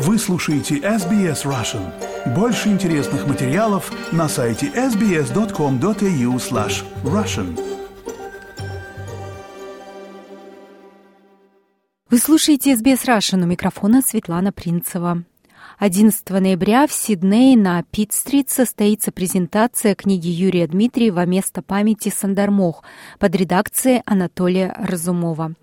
Вы слушаете SBS Russian. Больше интересных материалов на сайте sbs.com.au slash russian. Вы слушаете SBS Russian. У микрофона Светлана Принцева. 11 ноября в Сиднее на Пит-стрит состоится презентация книги Юрия Дмитриева «Место памяти Сандармох» под редакцией Анатолия Разумова.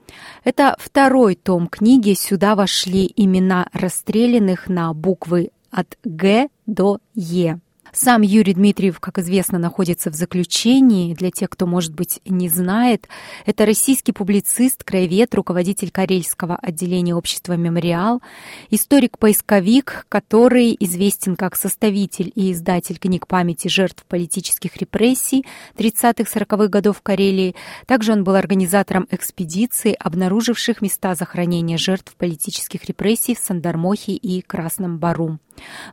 Это второй том книги. Сюда вошли имена расстрелянных на буквы от Г до Е. Сам Юрий Дмитриев, как известно, находится в заключении. Для тех, кто, может быть, не знает, это российский публицист, краевед, руководитель Карельского отделения общества «Мемориал», историк-поисковик, который известен как составитель и издатель книг памяти жертв политических репрессий 30-40-х годов в Карелии. Также он был организатором экспедиций, обнаруживших места захоронения жертв политических репрессий в Сандармохе и Красном Бару.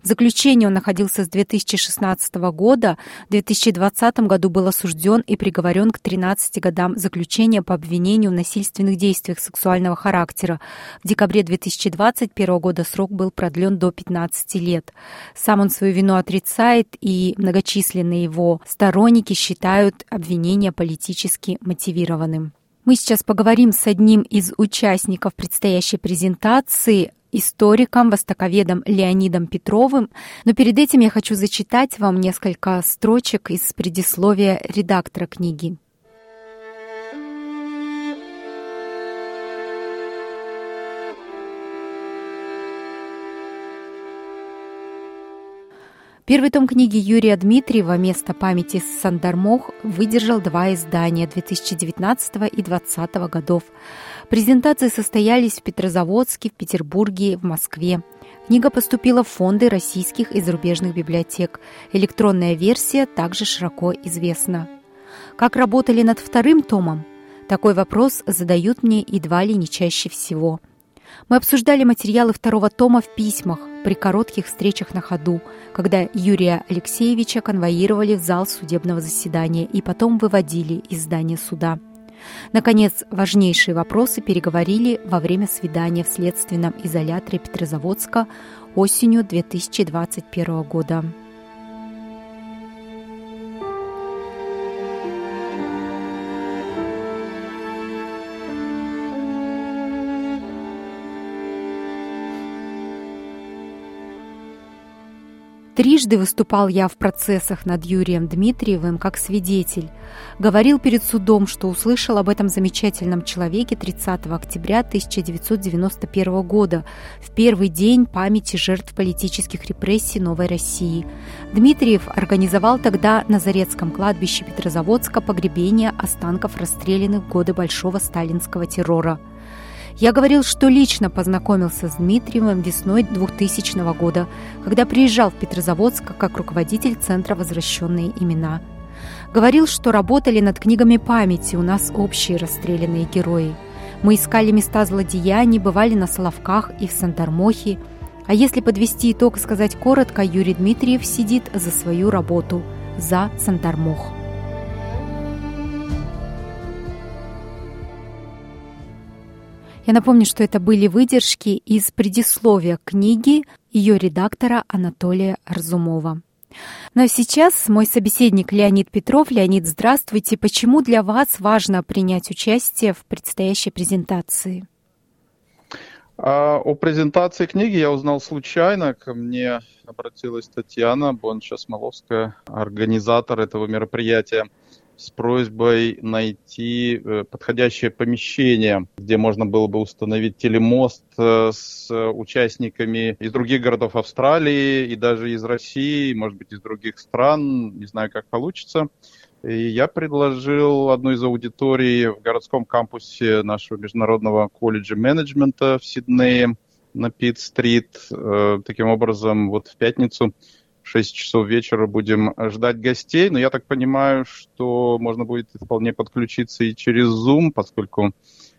В заключении он находился с 2016 года. В 2020 году был осужден и приговорен к 13 годам заключения по обвинению в насильственных действиях сексуального характера. В декабре 2021 года срок был продлен до 15 лет. Сам он свою вину отрицает, и многочисленные его сторонники считают обвинение политически мотивированным. Мы сейчас поговорим с одним из участников предстоящей презентации историком, востоковедом Леонидом Петровым. Но перед этим я хочу зачитать вам несколько строчек из предисловия редактора книги. Первый том книги Юрия Дмитриева «Место памяти Сандармох» выдержал два издания 2019 и 2020 годов. Презентации состоялись в Петрозаводске, в Петербурге, в Москве. Книга поступила в фонды российских и зарубежных библиотек. Электронная версия также широко известна. Как работали над вторым томом? Такой вопрос задают мне едва ли не чаще всего – мы обсуждали материалы второго тома в письмах при коротких встречах на ходу, когда Юрия Алексеевича конвоировали в зал судебного заседания и потом выводили из здания суда. Наконец, важнейшие вопросы переговорили во время свидания в следственном изоляторе Петрозаводска осенью 2021 года. Трижды выступал я в процессах над Юрием Дмитриевым как свидетель. Говорил перед судом, что услышал об этом замечательном человеке 30 октября 1991 года, в первый день памяти жертв политических репрессий Новой России. Дмитриев организовал тогда на Зарецком кладбище Петрозаводска погребение останков расстрелянных в годы Большого сталинского террора – я говорил, что лично познакомился с Дмитриевым весной 2000 года, когда приезжал в Петрозаводск как руководитель Центра «Возвращенные имена». Говорил, что работали над книгами памяти, у нас общие расстрелянные герои. Мы искали места злодеяний, бывали на Соловках и в Сандармохе. А если подвести итог и сказать коротко, Юрий Дмитриев сидит за свою работу, за Сандармох. Я напомню, что это были выдержки из предисловия книги ее редактора Анатолия Разумова. Ну а сейчас мой собеседник Леонид Петров. Леонид, здравствуйте. Почему для вас важно принять участие в предстоящей презентации? А, о презентации книги я узнал случайно. Ко мне обратилась Татьяна Бонча-Смоловская, организатор этого мероприятия с просьбой найти э, подходящее помещение, где можно было бы установить телемост э, с участниками из других городов Австралии и даже из России, может быть, из других стран, не знаю, как получится. И я предложил одну из аудиторий в городском кампусе нашего международного колледжа менеджмента в Сиднее на Пит-стрит. Э, таким образом, вот в пятницу 6 часов вечера будем ждать гостей. Но я так понимаю, что можно будет вполне подключиться и через Zoom, поскольку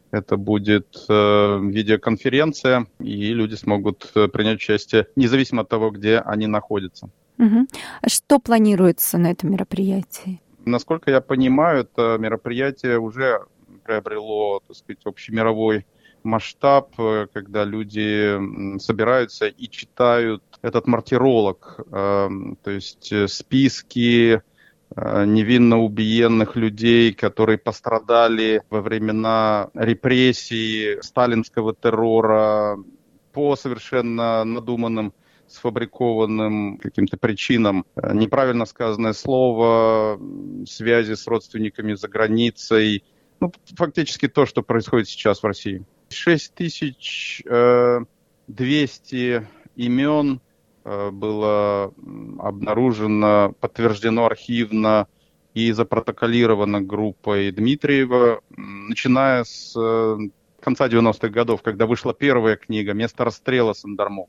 это будет э, видеоконференция, и люди смогут э, принять участие независимо от того, где они находятся. Угу. А что планируется на этом мероприятии? Насколько я понимаю, это мероприятие уже приобрело, так сказать, общемировой масштаб, когда люди собираются и читают этот мартиролог, то есть списки невинно убиенных людей, которые пострадали во времена репрессий, сталинского террора, по совершенно надуманным сфабрикованным каким-то причинам. Неправильно сказанное слово, связи с родственниками за границей. Ну, фактически то, что происходит сейчас в России. 6200 имен Э, было обнаружено, подтверждено архивно и запротоколировано группой Дмитриева, начиная с э, конца 90-х годов, когда вышла первая книга «Место расстрела Сандармох».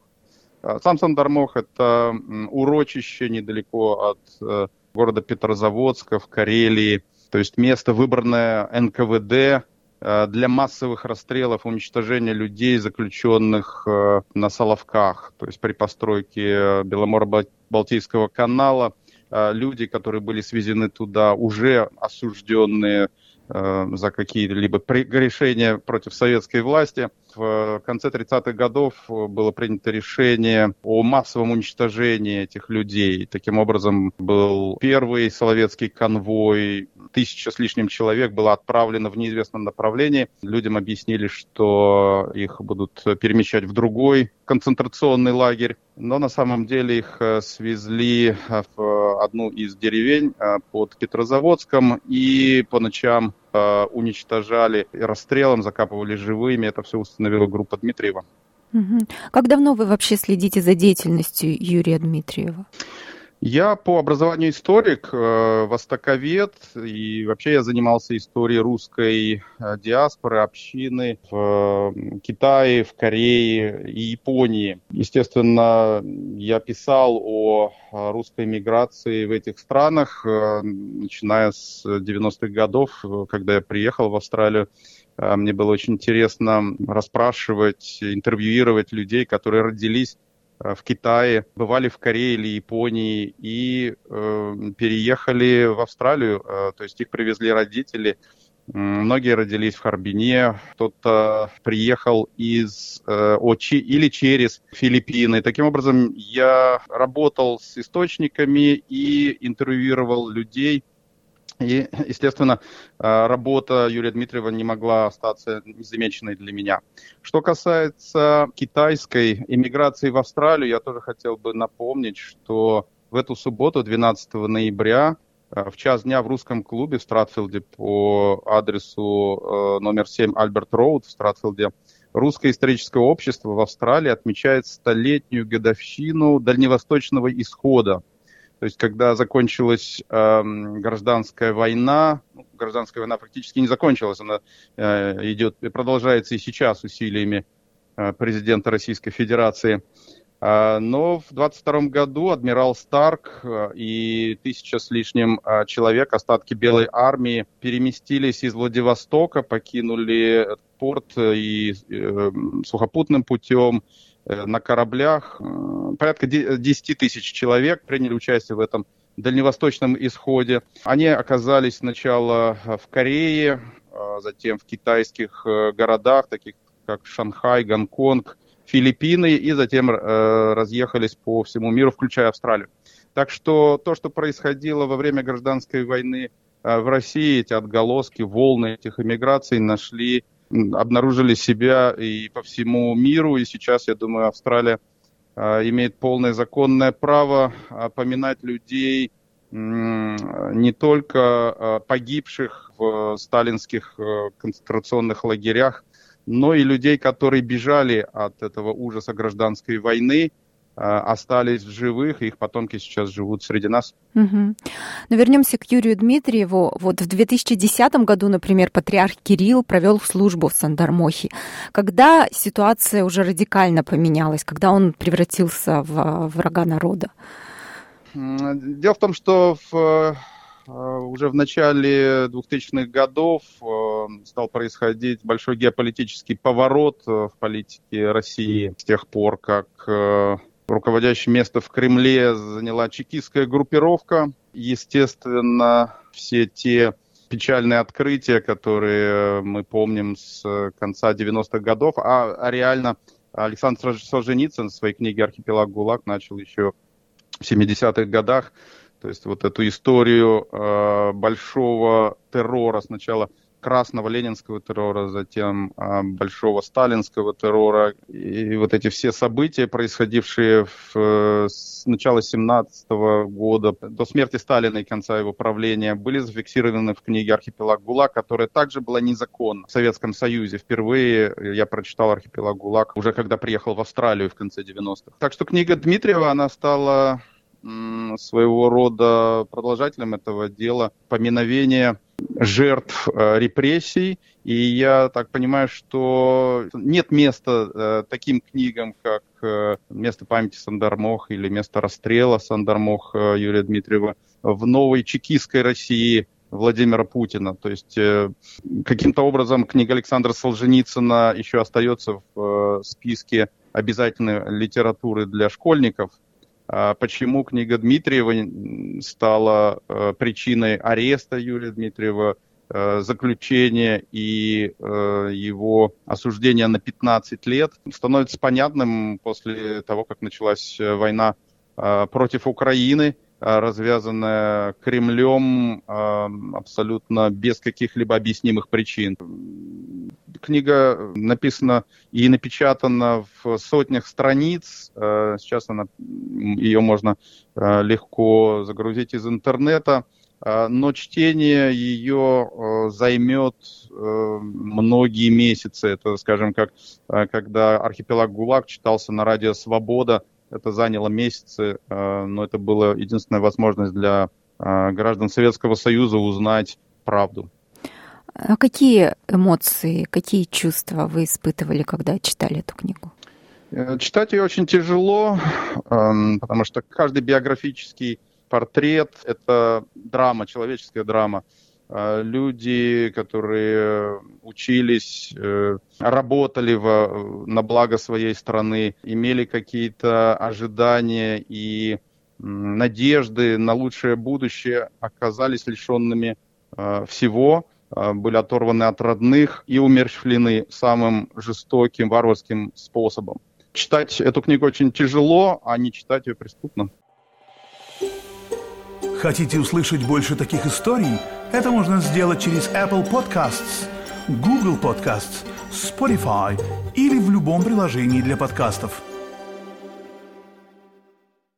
Э, сам Сандармох – это урочище недалеко от города Петрозаводска в Карелии, то есть место, выбранное НКВД Э, для массовых расстрелов, уничтожения людей, заключенных э, на Соловках, то есть при постройке Беломоро-Балтийского канала, э, люди, которые были свезены туда, уже осужденные за какие-либо решения против советской власти. В конце 30-х годов было принято решение о массовом уничтожении этих людей. Таким образом, был первый соловецкий конвой тысяча с лишним человек было отправлено в неизвестном направлении. Людям объяснили, что их будут перемещать в другой концентрационный лагерь. Но на самом деле их э, свезли э, в одну из деревень э, под Петрозаводском и по ночам уничтожали расстрелом, закапывали живыми. Это все установила группа Дмитриева. Как давно вы вообще следите за деятельностью Юрия Дмитриева? Я по образованию историк, э, востоковед, и вообще я занимался историей русской э, диаспоры, общины в Китае, в Корее и Японии. Естественно, я писал о русской миграции в этих странах, э, начиная с 90-х годов, когда я приехал в Австралию. Мне было очень интересно расспрашивать, интервьюировать людей, которые родились в Китае, бывали в Корее или Японии и э, переехали в Австралию, э, то есть их привезли родители. Многие родились в Харбине, кто-то приехал из э, Очи или через Филиппины. Таким образом, я работал с источниками и интервьюировал людей, и, естественно, э, работа Юрия Дмитриева не могла остаться незамеченной для меня. Что касается китайской иммиграции в Австралию, я тоже хотел бы напомнить, что в эту субботу, 12 ноября, э, в час дня в русском клубе в Стратфилде по адресу э, номер 7 Альберт Роуд в Стратфилде Русское историческое общество в Австралии отмечает столетнюю годовщину дальневосточного исхода то есть, когда закончилась э, гражданская война, ну, гражданская война фактически не закончилась, она э, идет и продолжается и сейчас усилиями э, президента Российской Федерации. Э, но в 22 году адмирал Старк э, и тысяча с лишним э, человек, остатки Белой армии, переместились из Владивостока, покинули порт и э, сухопутным путем Э, на кораблях. Э, порядка 10 тысяч человек приняли участие в этом дальневосточном исходе. Они оказались сначала в Корее, а затем в китайских э, городах, таких как Шанхай, Гонконг, Филиппины, и затем разъехались по всему миру, включая Австралию. Так что то, что происходило во время гражданской войны в России, эти отголоски, волны этих эмиграций нашли обнаружили себя и по всему миру. И сейчас, я думаю, Австралия а, имеет полное законное право поминать людей не только а, погибших в сталинских э, концентрационных лагерях, но и людей, которые бежали от этого ужаса гражданской войны, остались в живых, их потомки сейчас живут среди нас. Угу. Но вернемся к Юрию Дмитриеву. Вот в 2010 году, например, патриарх Кирилл провел службу в Сандармохе. Когда ситуация уже радикально поменялась, когда он превратился в врага народа? Дело в том, что в э, уже в начале 2000-х годов э, стал происходить большой геополитический поворот в политике России с тех пор, как Руководящее место в Кремле заняла чекистская группировка. Естественно, все те печальные открытия, которые мы помним с конца 90-х годов, а, а реально Александр Солженицын в своей книге «Архипелаг ГУЛАГ» начал еще в 70-х годах. То есть вот эту историю э, большого террора сначала – красного ленинского террора, затем а, большого сталинского террора. И вот эти все события, происходившие в, с начала 17 года до смерти Сталина и конца его правления, были зафиксированы в книге «Архипелаг ГУЛАГ», которая также была незаконна в Советском Союзе. Впервые я прочитал «Архипелаг ГУЛАГ» уже когда приехал в Австралию в конце 90-х. Так что книга Дмитриева, она стала своего рода продолжателем этого дела поминовения жертв э, репрессий. И я так понимаю, что нет места э, таким книгам, как э, «Место памяти Сандармох» или «Место расстрела Сандармох» Юрия Дмитриева в новой чекистской России Владимира Путина. То есть каким-то образом книга Александра Солженицына еще остается в списке обязательной литературы для школьников – почему книга Дмитриева стала э, причиной ареста Юрия Дмитриева, э, заключения и э, его осуждения на 15 лет, становится понятным после того, как началась война против Украины, развязанная Кремлем абсолютно без каких-либо объяснимых причин. Книга написана и напечатана в сотнях страниц. Э, сейчас она, ее можно э, легко загрузить из интернета. Э, но чтение ее займет многие месяцы. Это, скажем, как когда архипелаг ГУЛАГ читался на радио «Свобода», это заняло месяцы, но это была единственная возможность для граждан Советского Союза узнать правду. А какие эмоции, какие чувства вы испытывали, когда читали эту книгу? Э, читать ее очень тяжело, эм, потому что каждый биографический портрет — это драма, человеческая драма. Э, люди, которые учились, э, работали в, на благо своей страны, имели какие-то ожидания и надежды на лучшее будущее, оказались лишенными всего, были оторваны от родных и умерщвлены самым жестоким, варварским способом. Читать эту книгу очень тяжело, а не читать ее преступно. Хотите услышать больше таких историй? Это можно сделать через Apple Podcasts, Google Podcasts, Spotify или в любом приложении для подкастов –